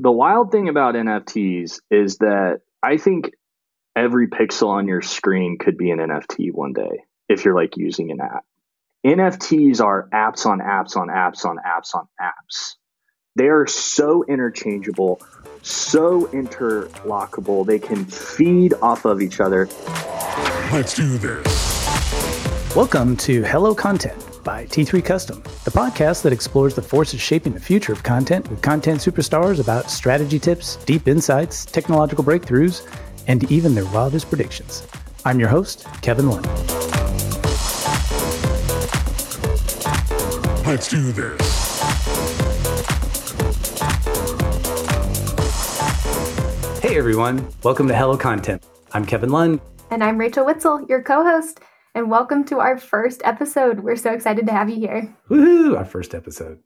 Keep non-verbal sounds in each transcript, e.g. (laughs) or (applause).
The wild thing about NFTs is that I think every pixel on your screen could be an NFT one day if you're like using an app. NFTs are apps on apps on apps on apps on apps. They are so interchangeable, so interlockable. They can feed off of each other. Let's do this. Welcome to Hello Content by T3 Custom, the podcast that explores the forces shaping the future of content with content superstars about strategy tips, deep insights, technological breakthroughs, and even their wildest predictions. I'm your host, Kevin Lund. Let's do this. Hey everyone, welcome to Hello Content. I'm Kevin Lund. And I'm Rachel Witzel, your co host and welcome to our first episode. We're so excited to have you here. Woohoo! Our first episode.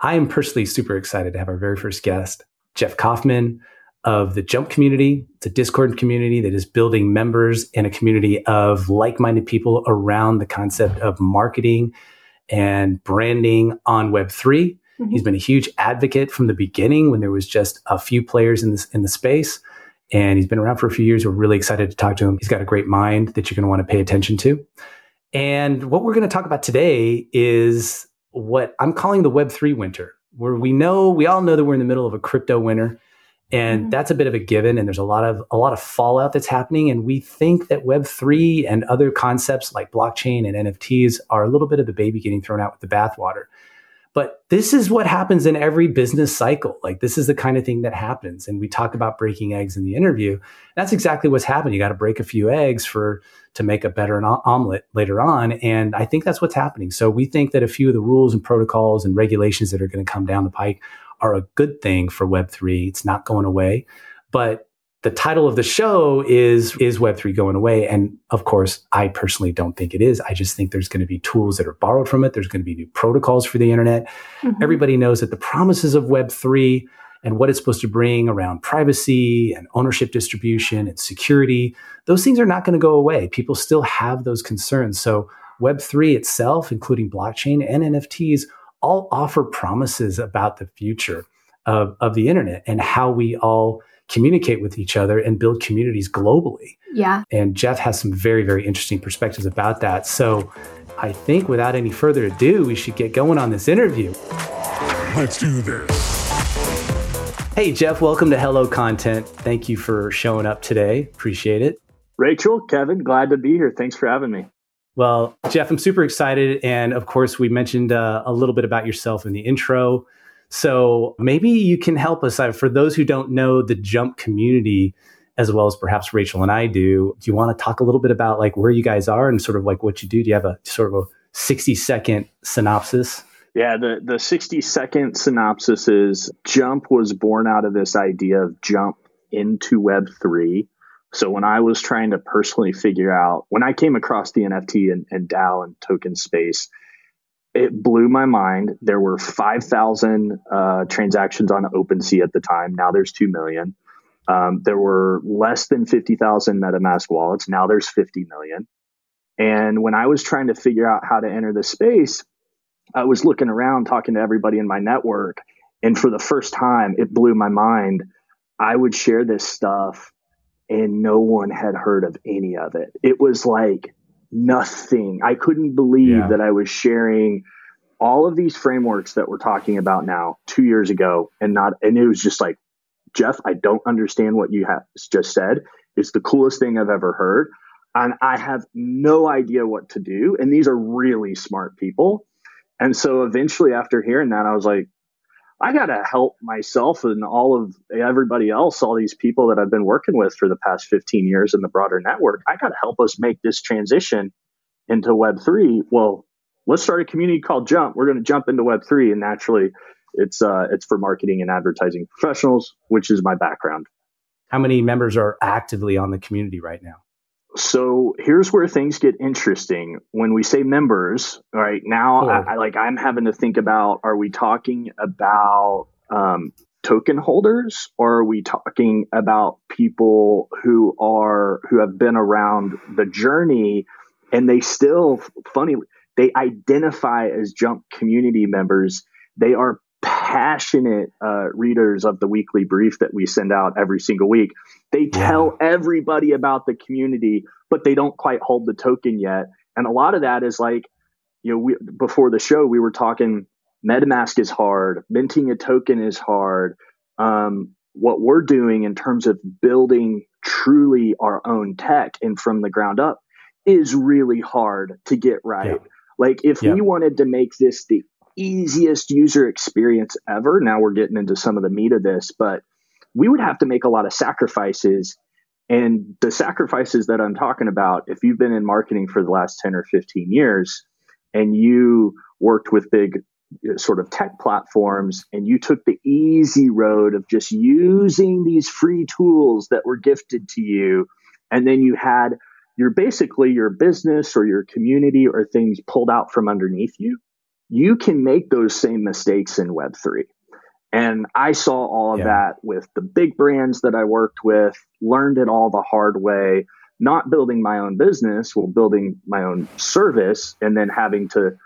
I am personally super excited to have our very first guest, Jeff Kauffman of the Jump community. It's a Discord community that is building members in a community of like minded people around the concept of marketing and branding on Web3. Mm-hmm. He's been a huge advocate from the beginning when there was just a few players in this in the space and he's been around for a few years. We're really excited to talk to him. He's got a great mind that you're going to want to pay attention to. And what we're going to talk about today is what I'm calling the Web3 winter, where we know, we all know that we're in the middle of a crypto winter. And mm-hmm. that's a bit of a given. And there's a lot of a lot of fallout that's happening. And we think that Web3 and other concepts like blockchain and NFTs are a little bit of the baby getting thrown out with the bathwater. But this is what happens in every business cycle. Like this is the kind of thing that happens. And we talk about breaking eggs in the interview. That's exactly what's happening. You got to break a few eggs for to make a better omelet later on. And I think that's what's happening. So we think that a few of the rules and protocols and regulations that are going to come down the pike are a good thing for Web3. It's not going away. But the title of the show is is web3 going away. And of course i personally don't think it is. I just think there's going to be tools that are borrowed from it. There's going to be new protocols for the internet. Mm-hmm. everybody knows that the promises of web3 and what it's supposed to bring around privacy and ownership distribution and security those things are not going to go away. People still have those concerns. So web3 itself including blockchain and nfts all offer promises about the future of, of the internet and how we all communicate with each other and build communities globally. Yeah. And Jeff has some very, very interesting perspectives about that. So I think without any further ado, we should get going on this interview. Let's do this. Hey, Jeff, welcome to Hello Content. Thank you for showing up today. Appreciate it. Rachel, Kevin, glad to be here. Thanks for having me. Well, Jeff, I'm super excited. And of course, we mentioned uh, a little bit about yourself in the intro. So maybe you can help us. For those who don't know the jump community, as well as perhaps Rachel and I do, do you want to talk a little bit about like where you guys are and sort of like what you do? Do you have a sort of a 60 second synopsis? Yeah, the, the 60 second synopsis is Jump was born out of this idea of jump into Web3. So when I was trying to personally figure out, when I came across the NFT and, and DAO and token space, it blew my mind. There were 5,000 uh, transactions on OpenSea at the time. Now there's 2 million. Um, there were less than 50,000 MetaMask wallets. Now there's 50 million. And when I was trying to figure out how to enter the space, I was looking around talking to everybody in my network. And for the first time, it blew my mind. I would share this stuff and no one had heard of any of it. It was like nothing. I couldn't believe yeah. that I was sharing all of these frameworks that we're talking about now two years ago and not, and it was just like, Jeff, I don't understand what you have just said. It's the coolest thing I've ever heard. And I have no idea what to do. And these are really smart people. And so eventually, after hearing that, I was like, I got to help myself and all of everybody else, all these people that I've been working with for the past 15 years in the broader network. I got to help us make this transition into Web3. Well, let's start a community called Jump. We're going to jump into Web3, and naturally, it's uh, it's for marketing and advertising professionals, which is my background. How many members are actively on the community right now? So here's where things get interesting. When we say members, right now, cool. I, I, like I'm having to think about: Are we talking about um, token holders, or are we talking about people who are who have been around the journey and they still, funny, they identify as Jump community members? They are passionate uh, readers of the weekly brief that we send out every single week. They tell yeah. everybody about the community, but they don't quite hold the token yet. And a lot of that is like, you know, we, before the show, we were talking MetaMask is hard, minting a token is hard. Um, what we're doing in terms of building truly our own tech and from the ground up is really hard to get right. Yeah. Like if yeah. we wanted to make this the easiest user experience ever, now we're getting into some of the meat of this, but we would have to make a lot of sacrifices. And the sacrifices that I'm talking about, if you've been in marketing for the last 10 or 15 years and you worked with big uh, sort of tech platforms and you took the easy road of just using these free tools that were gifted to you and then you had your basically your business or your community or things pulled out from underneath you you can make those same mistakes in web3 and i saw all of yeah. that with the big brands that i worked with learned it all the hard way not building my own business well building my own service and then having to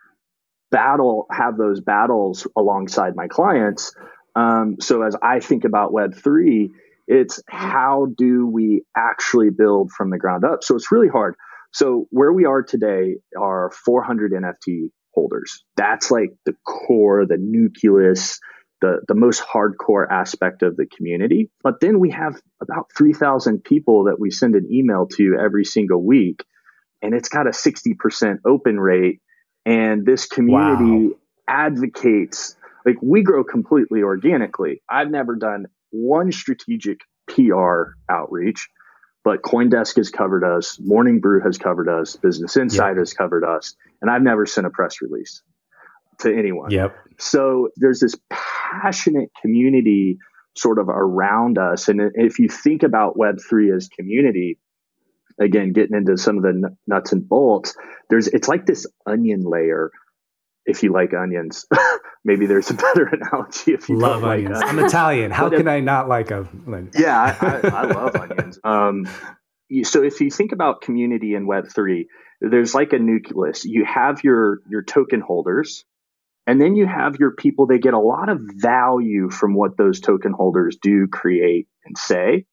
battle, have those battles alongside my clients. Um, so as I think about Web3, it's how do we actually build from the ground up? So it's really hard. So where we are today are 400 NFT holders. That's like the core, the nucleus, the, the most hardcore aspect of the community. But then we have about 3,000 people that we send an email to every single week. And it's got a 60% open rate and this community wow. advocates like we grow completely organically. I've never done one strategic PR outreach, but Coindesk has covered us, Morning Brew has covered us, Business Insider yep. has covered us, and I've never sent a press release to anyone. Yep. So there's this passionate community sort of around us. And if you think about Web3 as community, again, getting into some of the nuts and bolts, there's it's like this onion layer. If you like onions, (laughs) maybe there's a better analogy. If you love onions, like I'm Italian. How can I not like a? (laughs) yeah, I, I, I love onions. Um, so if you think about community in Web three, there's like a nucleus. You have your your token holders, and then you have your people. They get a lot of value from what those token holders do, create, and say.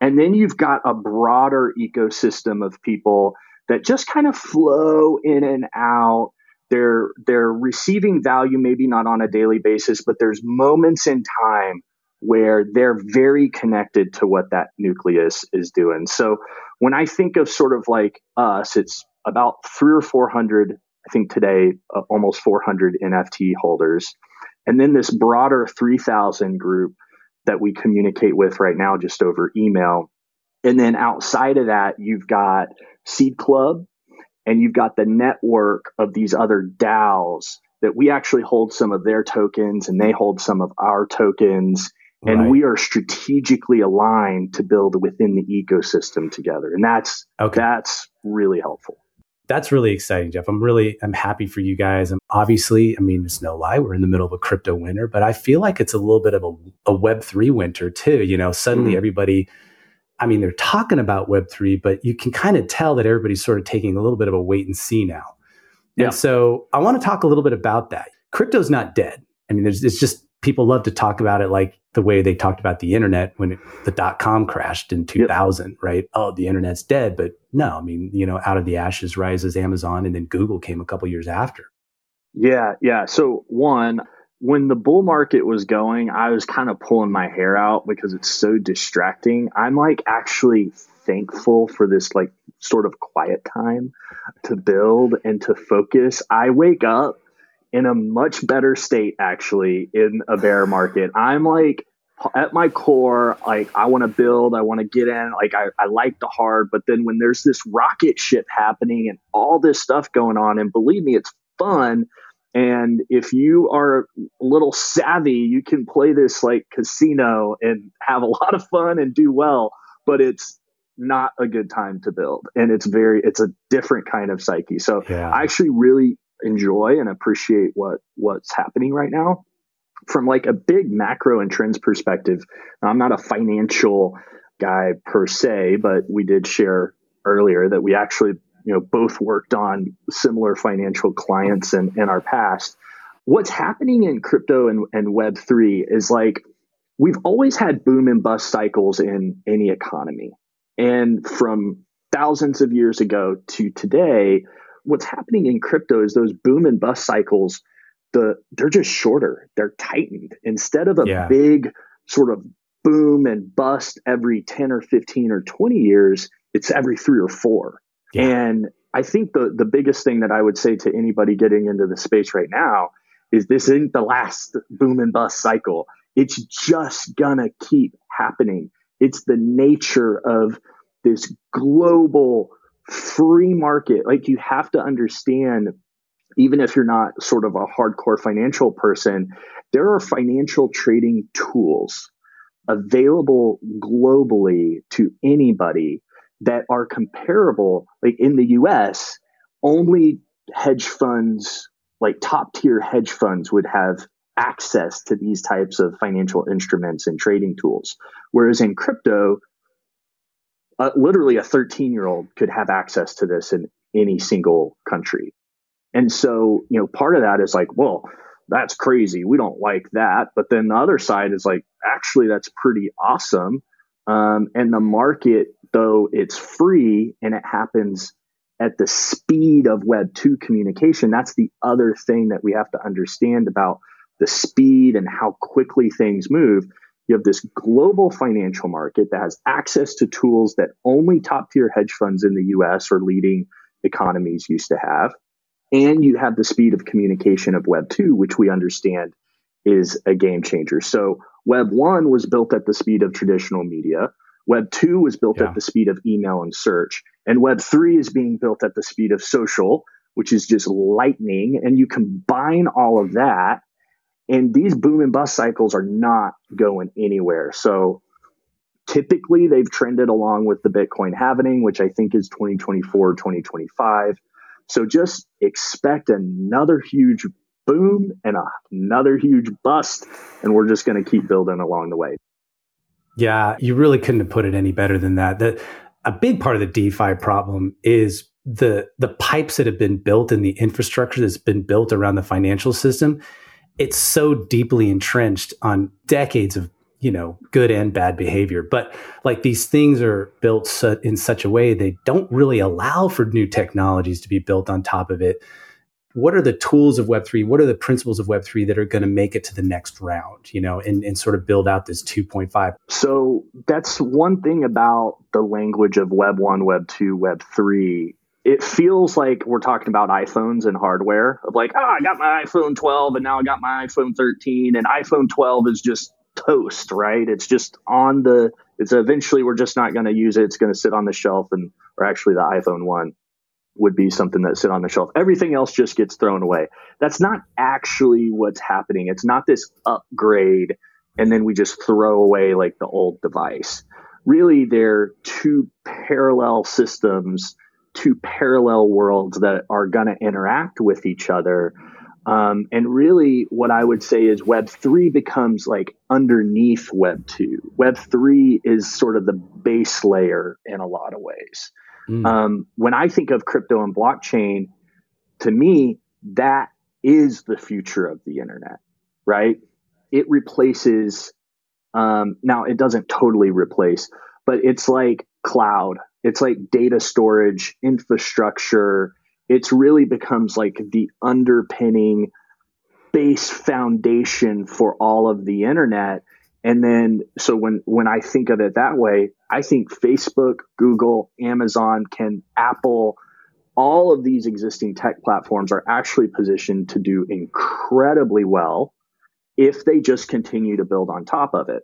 And then you've got a broader ecosystem of people that just kind of flow in and out. They're they're receiving value maybe not on a daily basis, but there's moments in time where they're very connected to what that nucleus is doing. So when I think of sort of like us, it's about three or 400, I think today, uh, almost 400 NFT holders. And then this broader 3,000 group that we communicate with right now just over email. And then outside of that, you've got Seed Club and you've got the network of these other DAOs that we actually hold some of their tokens and they hold some of our tokens. And right. we are strategically aligned to build within the ecosystem together. And that's okay. that's really helpful that's really exciting, Jeff. I'm really I'm happy for you guys. And obviously, I mean, it's no lie, we're in the middle of a crypto winter, but I feel like it's a little bit of a, a Web three winter too. You know, suddenly mm-hmm. everybody, I mean, they're talking about Web three, but you can kind of tell that everybody's sort of taking a little bit of a wait and see now. Yeah. And so I want to talk a little bit about that. Crypto's not dead. I mean, there's it's just people love to talk about it like the way they talked about the internet when it, the dot com crashed in 2000, yep. right? Oh, the internet's dead. But no, I mean, you know, out of the ashes rises Amazon and then Google came a couple years after. Yeah. Yeah. So, one, when the bull market was going, I was kind of pulling my hair out because it's so distracting. I'm like actually thankful for this like sort of quiet time to build and to focus. I wake up in a much better state actually in a bear market. I'm like at my core, like I want to build, I want to get in, like I, I like the hard, but then when there's this rocket ship happening and all this stuff going on, and believe me, it's fun. And if you are a little savvy, you can play this like casino and have a (laughs) lot of fun and do well, but it's not a good time to build. And it's very, it's a different kind of psyche. So yeah. I actually really enjoy and appreciate what what's happening right now from like a big macro and trends perspective i'm not a financial guy per se but we did share earlier that we actually you know both worked on similar financial clients in, in our past what's happening in crypto and, and Web3 is like we've always had boom and bust cycles in any economy. And from thousands of years ago to today, what's happening in crypto is those boom and bust cycles, the they're just shorter. They're tightened. Instead of a yeah. big sort of boom and bust every 10 or 15 or 20 years, it's every three or four. Yeah. And I think the the biggest thing that I would say to anybody getting into the space right now is this isn't the last boom and bust cycle. It's just gonna keep happening. It's the nature of this global free market. Like you have to understand, even if you're not sort of a hardcore financial person, there are financial trading tools available globally to anybody that are comparable. Like in the US, only hedge funds, like top tier hedge funds, would have access to these types of financial instruments and trading tools. Whereas in crypto, uh, literally a 13 year old could have access to this in any single country. And so, you know, part of that is like, well, that's crazy. We don't like that. But then the other side is like, actually, that's pretty awesome. Um, and the market, though it's free and it happens at the speed of Web 2 communication, that's the other thing that we have to understand about the speed and how quickly things move. You have this global financial market that has access to tools that only top tier hedge funds in the US or leading economies used to have. And you have the speed of communication of Web 2, which we understand is a game changer. So, Web 1 was built at the speed of traditional media. Web 2 was built yeah. at the speed of email and search. And Web 3 is being built at the speed of social, which is just lightning. And you combine all of that and these boom and bust cycles are not going anywhere. So typically they've trended along with the Bitcoin halving, which I think is 2024, 2025. So just expect another huge boom and another huge bust. And we're just going to keep building along the way. Yeah, you really couldn't have put it any better than that. The, a big part of the DeFi problem is the the pipes that have been built and the infrastructure that's been built around the financial system. It's so deeply entrenched on decades of you know good and bad behavior. But like these things are built in such a way they don't really allow for new technologies to be built on top of it what are the tools of web3 what are the principles of web3 that are going to make it to the next round you know and, and sort of build out this 2.5 so that's one thing about the language of web 1 web 2 web 3 it feels like we're talking about iPhones and hardware of like, oh, I got my iPhone 12 and now I got my iPhone 13 and iPhone 12 is just toast, right? It's just on the, it's eventually we're just not going to use it. It's going to sit on the shelf and, or actually the iPhone 1 would be something that sit on the shelf. Everything else just gets thrown away. That's not actually what's happening. It's not this upgrade and then we just throw away like the old device. Really, they're two parallel systems two parallel worlds that are going to interact with each other. Um, and really, what I would say is Web 3 becomes like underneath Web 2. Web 3 is sort of the base layer in a lot of ways. Mm. Um, when I think of crypto and blockchain, to me, that is the future of the internet, right? It replaces, um, now it doesn't totally replace, but it's like cloud it's like data storage, infrastructure. It's really becomes like the underpinning base foundation for all of the internet. And then, so when, when I think of it that way, I think Facebook, Google, Amazon, can Apple, all of these existing tech platforms are actually positioned to do incredibly well if they just continue to build on top of it.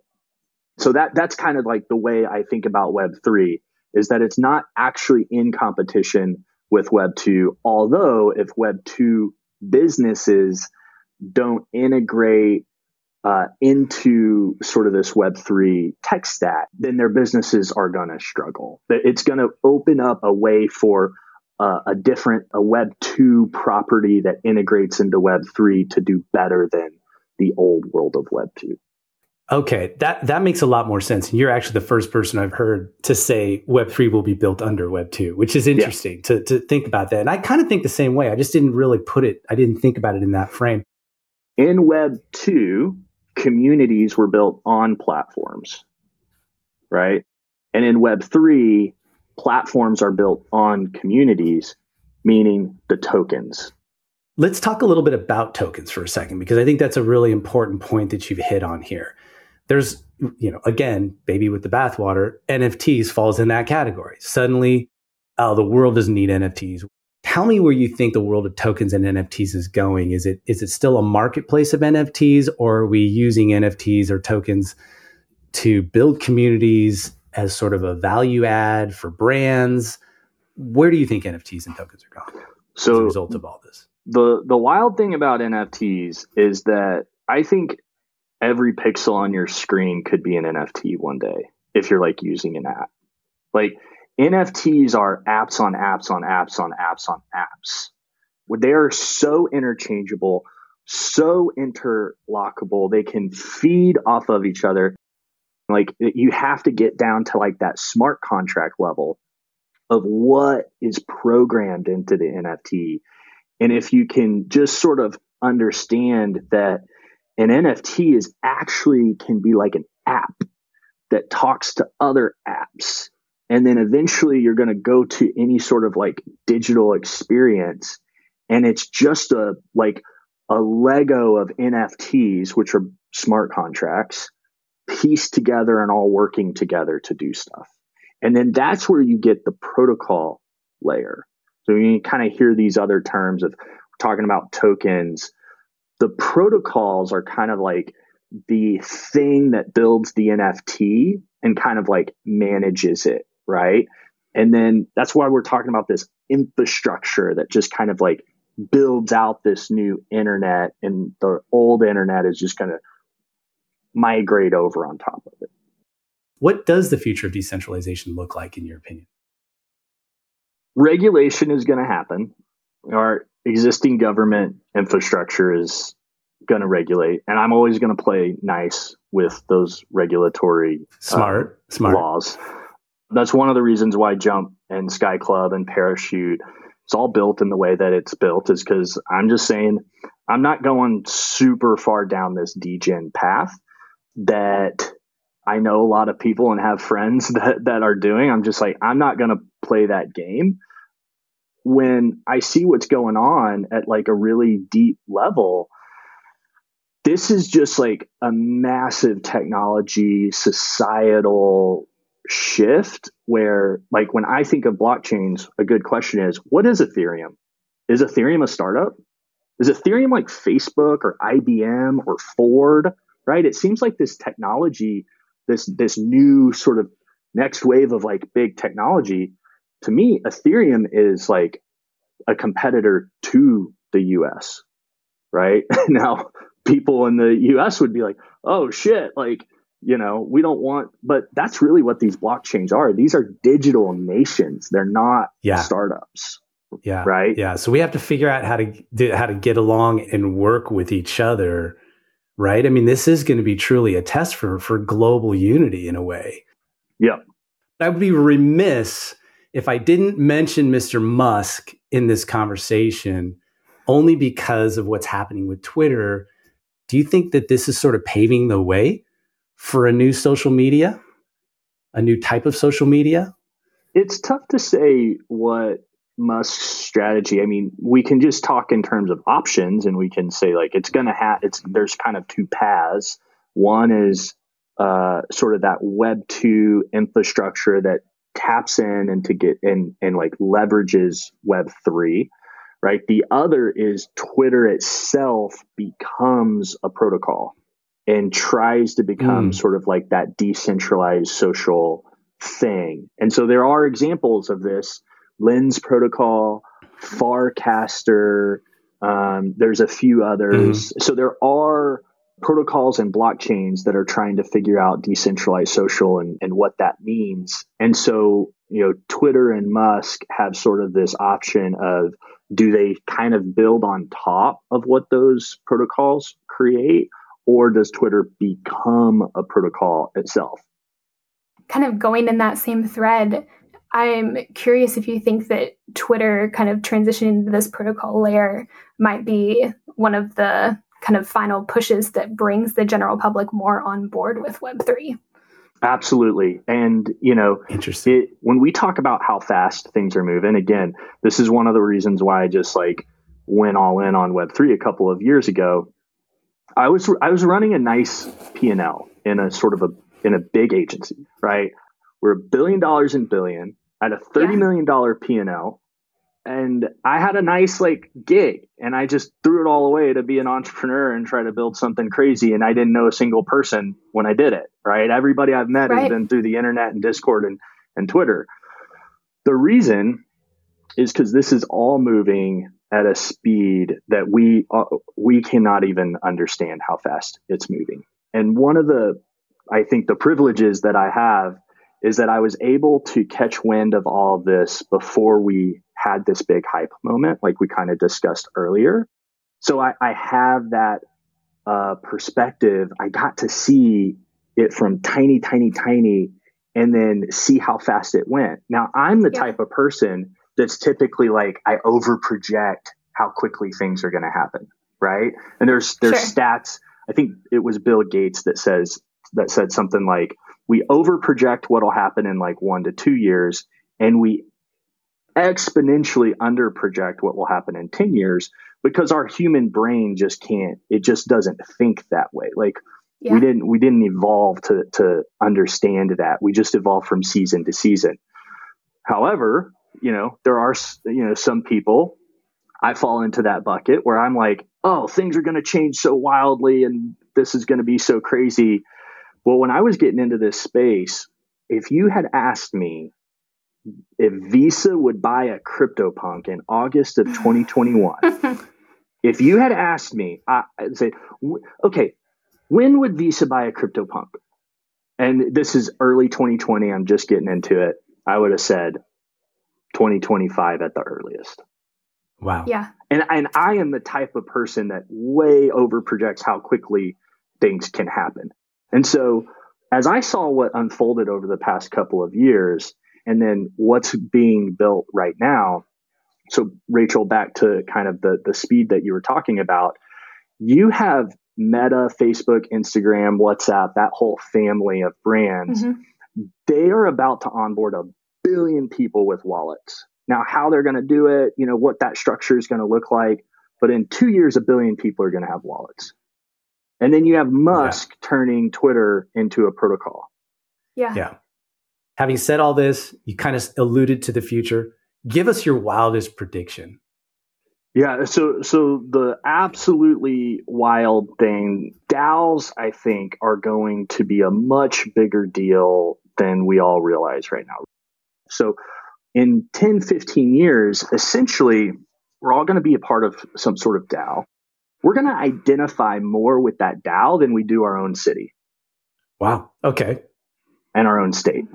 So that that's kind of like the way I think about Web three is that it's not actually in competition with Web 2. Although, if Web 2 businesses don't integrate uh, into sort of this Web3 tech stack, then their businesses are going to struggle. It's going to open up a way for uh, a different, a Web2 property that integrates into Web3 to do better than the old world of Web2. Okay, that that makes a lot more sense. And you're actually the first person I've heard to say Web three will be built under Web two, which is interesting yeah. to to think about that. And I kind of think the same way. I just didn't really put it. I didn't think about it in that frame. In Web 2, communities were built on platforms, right? And in Web 3, platforms are built on communities, meaning the tokens. Let's talk a little bit about tokens for a second, because I think that's a really important point that you've hit on here. There's, you know, again, baby with the bathwater, NFTs falls in that category. Suddenly, oh, the world doesn't need NFTs. Tell me where you think the world of tokens and NFTs is going. Is it is it still a marketplace of NFTs, or are we using NFTs or tokens to build communities as sort of a value add for brands? Where do you think NFTs and tokens are going so as a result of all this? The the wild thing about NFTs is that I think every pixel on your screen could be an NFT one day if you're like using an app. Like NFTs are apps on apps on apps on apps on apps. They are so interchangeable, so interlockable. They can feed off of each other. Like you have to get down to like that smart contract level of what is programmed into the NFT. And if you can just sort of understand that an NFT is actually can be like an app that talks to other apps and then eventually you're going to go to any sort of like digital experience. And it's just a like a lego of nfts which are smart contracts pieced together and all working together to do stuff. And then that's where you get the protocol layer. So you kind of hear these other terms of talking about tokens. The protocols are kind of like the thing that builds the nft and kind of like manages it right? And then that's why we're talking about this infrastructure that just kind of like builds out this new internet, and the old internet is just going to migrate over on top of it. What does the future of decentralization look like, in your opinion? Regulation is going to happen. Our existing government infrastructure is going to regulate, and I'm always going to play nice with those regulatory smart, uh, smart laws that's one of the reasons why Jump and Sky Club and Parachute it's all built in the way that it's built is because I'm just saying I'm not going super far down this degen path that I know a lot of people and have friends (laughs) that, that are doing. I'm just like, I'm not going to play that game. When I see what's going on at like a really deep level, this is just like a massive technology, societal shift where like when I think of blockchains, a good question is what is Ethereum? Is Ethereum a startup? Is Ethereum like Facebook or IBM or Ford? Right? It seems like this technology, this this new sort of next wave of like big technology, to me, Ethereum is like a competitor to the US. Right? (laughs) now people in the US would be like, oh shit, like you know we don't want but that's really what these blockchains are. These are digital nations. They're not yeah. startups yeah. right? Yeah. So we have to figure out how to do, how to get along and work with each other right? I mean this is going to be truly a test for for global unity in a way. Yeah. I would be remiss if i didn't mention mr musk in this conversation only because of what's happening with twitter. Do you think that this is sort of paving the way for a new social media, a new type of social media? It's tough to say what Musk's strategy. I mean, we can just talk in terms of options, and we can say like it's going to have. It's there's kind of two paths. One is uh, sort of that Web two infrastructure that taps in and to get and and like leverages Web three, right? The other is Twitter itself becomes a protocol and tries to become mm. sort of like that decentralized social thing. And so there are examples of this Lens Protocol, Farcaster, um, there's a few others. Mm. So there are protocols and blockchains that are trying to figure out decentralized social and, and what that means. And so, you know, Twitter and Musk have sort of this option of do they kind of build on top of what those protocols create? Or does Twitter become a protocol itself? Kind of going in that same thread, I'm curious if you think that Twitter kind of transitioning to this protocol layer might be one of the kind of final pushes that brings the general public more on board with Web3. Absolutely. And, you know, interesting. It, when we talk about how fast things are moving, again, this is one of the reasons why I just like went all in on Web3 a couple of years ago. I was I was running a nice P&L in a sort of a in a big agency, right? We're a billion dollars in billion at a thirty yeah. million dollar P&L and I had a nice like gig and I just threw it all away to be an entrepreneur and try to build something crazy and I didn't know a single person when I did it, right? Everybody I've met right. has been through the internet and Discord and and Twitter. The reason is cuz this is all moving at a speed that we uh, we cannot even understand how fast it's moving. And one of the I think the privileges that I have is that I was able to catch wind of all of this before we had this big hype moment, like we kind of discussed earlier. So I, I have that uh, perspective. I got to see it from tiny, tiny, tiny, and then see how fast it went. Now, I'm the yeah. type of person that's typically like, I over project how quickly things are going to happen. Right. And there's, there's sure. stats. I think it was Bill Gates that says, that said something like, we over project what'll happen in like one to two years and we exponentially under project what will happen in 10 years because our human brain just can't it just doesn't think that way like yeah. we didn't we didn't evolve to to understand that we just evolved from season to season however you know there are you know some people i fall into that bucket where i'm like oh things are going to change so wildly and this is going to be so crazy well when i was getting into this space if you had asked me if Visa would buy a CryptoPunk in August of (laughs) 2021, (laughs) if you had asked me, I, would say, okay, when would Visa buy a CryptoPunk? And this is early 2020. I'm just getting into it. I would have said 2025 at the earliest. Wow. Yeah. And and I am the type of person that way over projects how quickly things can happen. And so as I saw what unfolded over the past couple of years, and then what's being built right now. So, Rachel, back to kind of the, the speed that you were talking about, you have Meta, Facebook, Instagram, WhatsApp, that whole family of brands. Mm-hmm. They are about to onboard a billion people with wallets. Now, how they're going to do it, you know, what that structure is going to look like. But in two years, a billion people are going to have wallets. And then you have Musk yeah. turning Twitter into a protocol. Yeah. Yeah. Having said all this, you kind of alluded to the future. Give us your wildest prediction. Yeah, so so the absolutely wild thing, DAOs I think are going to be a much bigger deal than we all realize right now. So in 10, 15 years, essentially, we're all going to be a part of some sort of DAO. We're going to identify more with that DAO than we do our own city. Wow. Okay. And our own state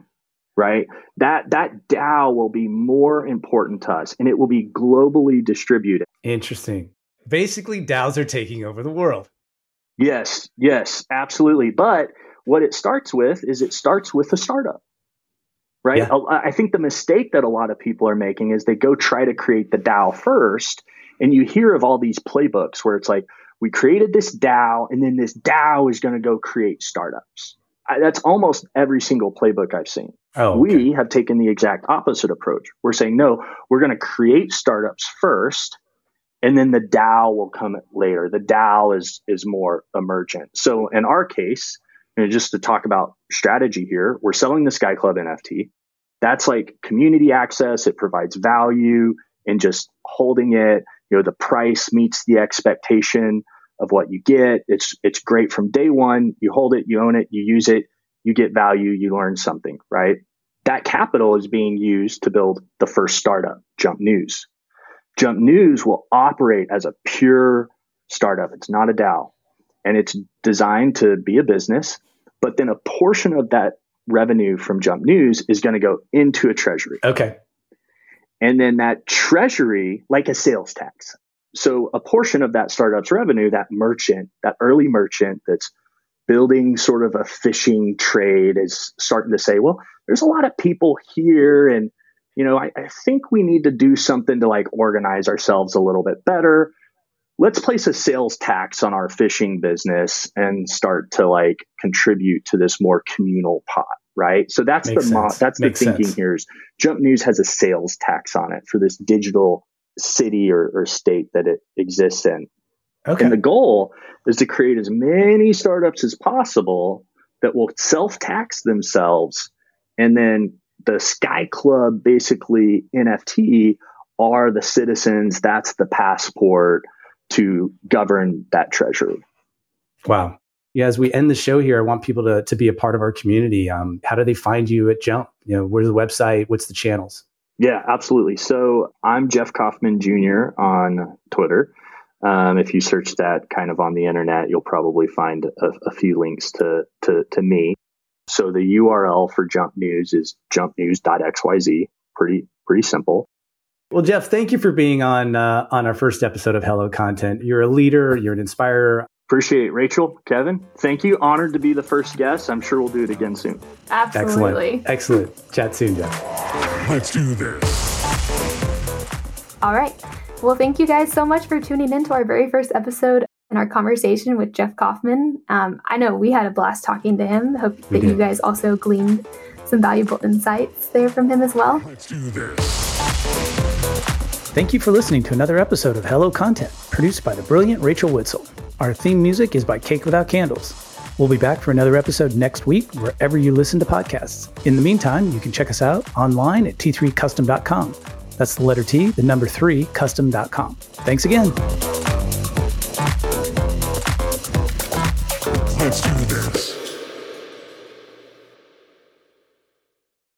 right? That that DAO will be more important to us and it will be globally distributed. Interesting. Basically, DAOs are taking over the world. Yes, yes, absolutely. But what it starts with is it starts with a startup. Right? Yeah. I think the mistake that a lot of people are making is they go try to create the DAO first and you hear of all these playbooks where it's like we created this DAO and then this DAO is going to go create startups I, that's almost every single playbook I've seen. Oh, okay. We have taken the exact opposite approach. We're saying, no, we're going to create startups first, and then the DAO will come later. The DAO is is more emergent. So in our case, know, just to talk about strategy here, we're selling the Sky Club NFT. That's like community access. It provides value in just holding it. You know, the price meets the expectation of what you get. It's it's great from day one. You hold it, you own it, you use it, you get value, you learn something, right? That capital is being used to build the first startup, Jump News. Jump News will operate as a pure startup. It's not a DAO. And it's designed to be a business, but then a portion of that revenue from Jump News is going to go into a treasury. Okay. And then that treasury, like a sales tax, so a portion of that startup's revenue, that merchant, that early merchant that's building sort of a fishing trade is starting to say, well, there's a lot of people here and you know, I, I think we need to do something to like organize ourselves a little bit better. Let's place a sales tax on our fishing business and start to like contribute to this more communal pot right? So that's Makes the mo- that's Makes the thinking sense. here is jump news has a sales tax on it for this digital city or, or state that it exists in. Okay. and the goal is to create as many startups as possible that will self tax themselves. And then the sky club basically nft are the citizens. That's the passport to govern that treasury. Wow. Yeah, as we end the show here, I want people to, to be a part of our community. Um, how do they find you at Jump? You know, where's the website? What's the channels? Yeah, absolutely. So I'm Jeff Kauffman Jr. on Twitter. Um, if you search that kind of on the internet, you'll probably find a, a few links to, to, to me. So the URL for Jump News is jumpnews.xyz. Pretty pretty simple. Well, Jeff, thank you for being on uh, on our first episode of Hello Content. You're a leader. You're an inspirer. Appreciate it, Rachel, Kevin. Thank you. Honored to be the first guest. I'm sure we'll do it again soon. Absolutely. Excellent. Excellent. Chat soon, Jeff. Let's do this. All right. Well, thank you guys so much for tuning in to our very first episode and our conversation with Jeff Kauffman. Um, I know we had a blast talking to him. Hope that you guys also gleaned some valuable insights there from him as well. Let's do this. Thank you for listening to another episode of Hello Content, produced by the brilliant Rachel Witzel. Our theme music is by Cake Without Candles. We'll be back for another episode next week, wherever you listen to podcasts. In the meantime, you can check us out online at t3custom.com. That's the letter T, the number three, custom.com. Thanks again. Let's do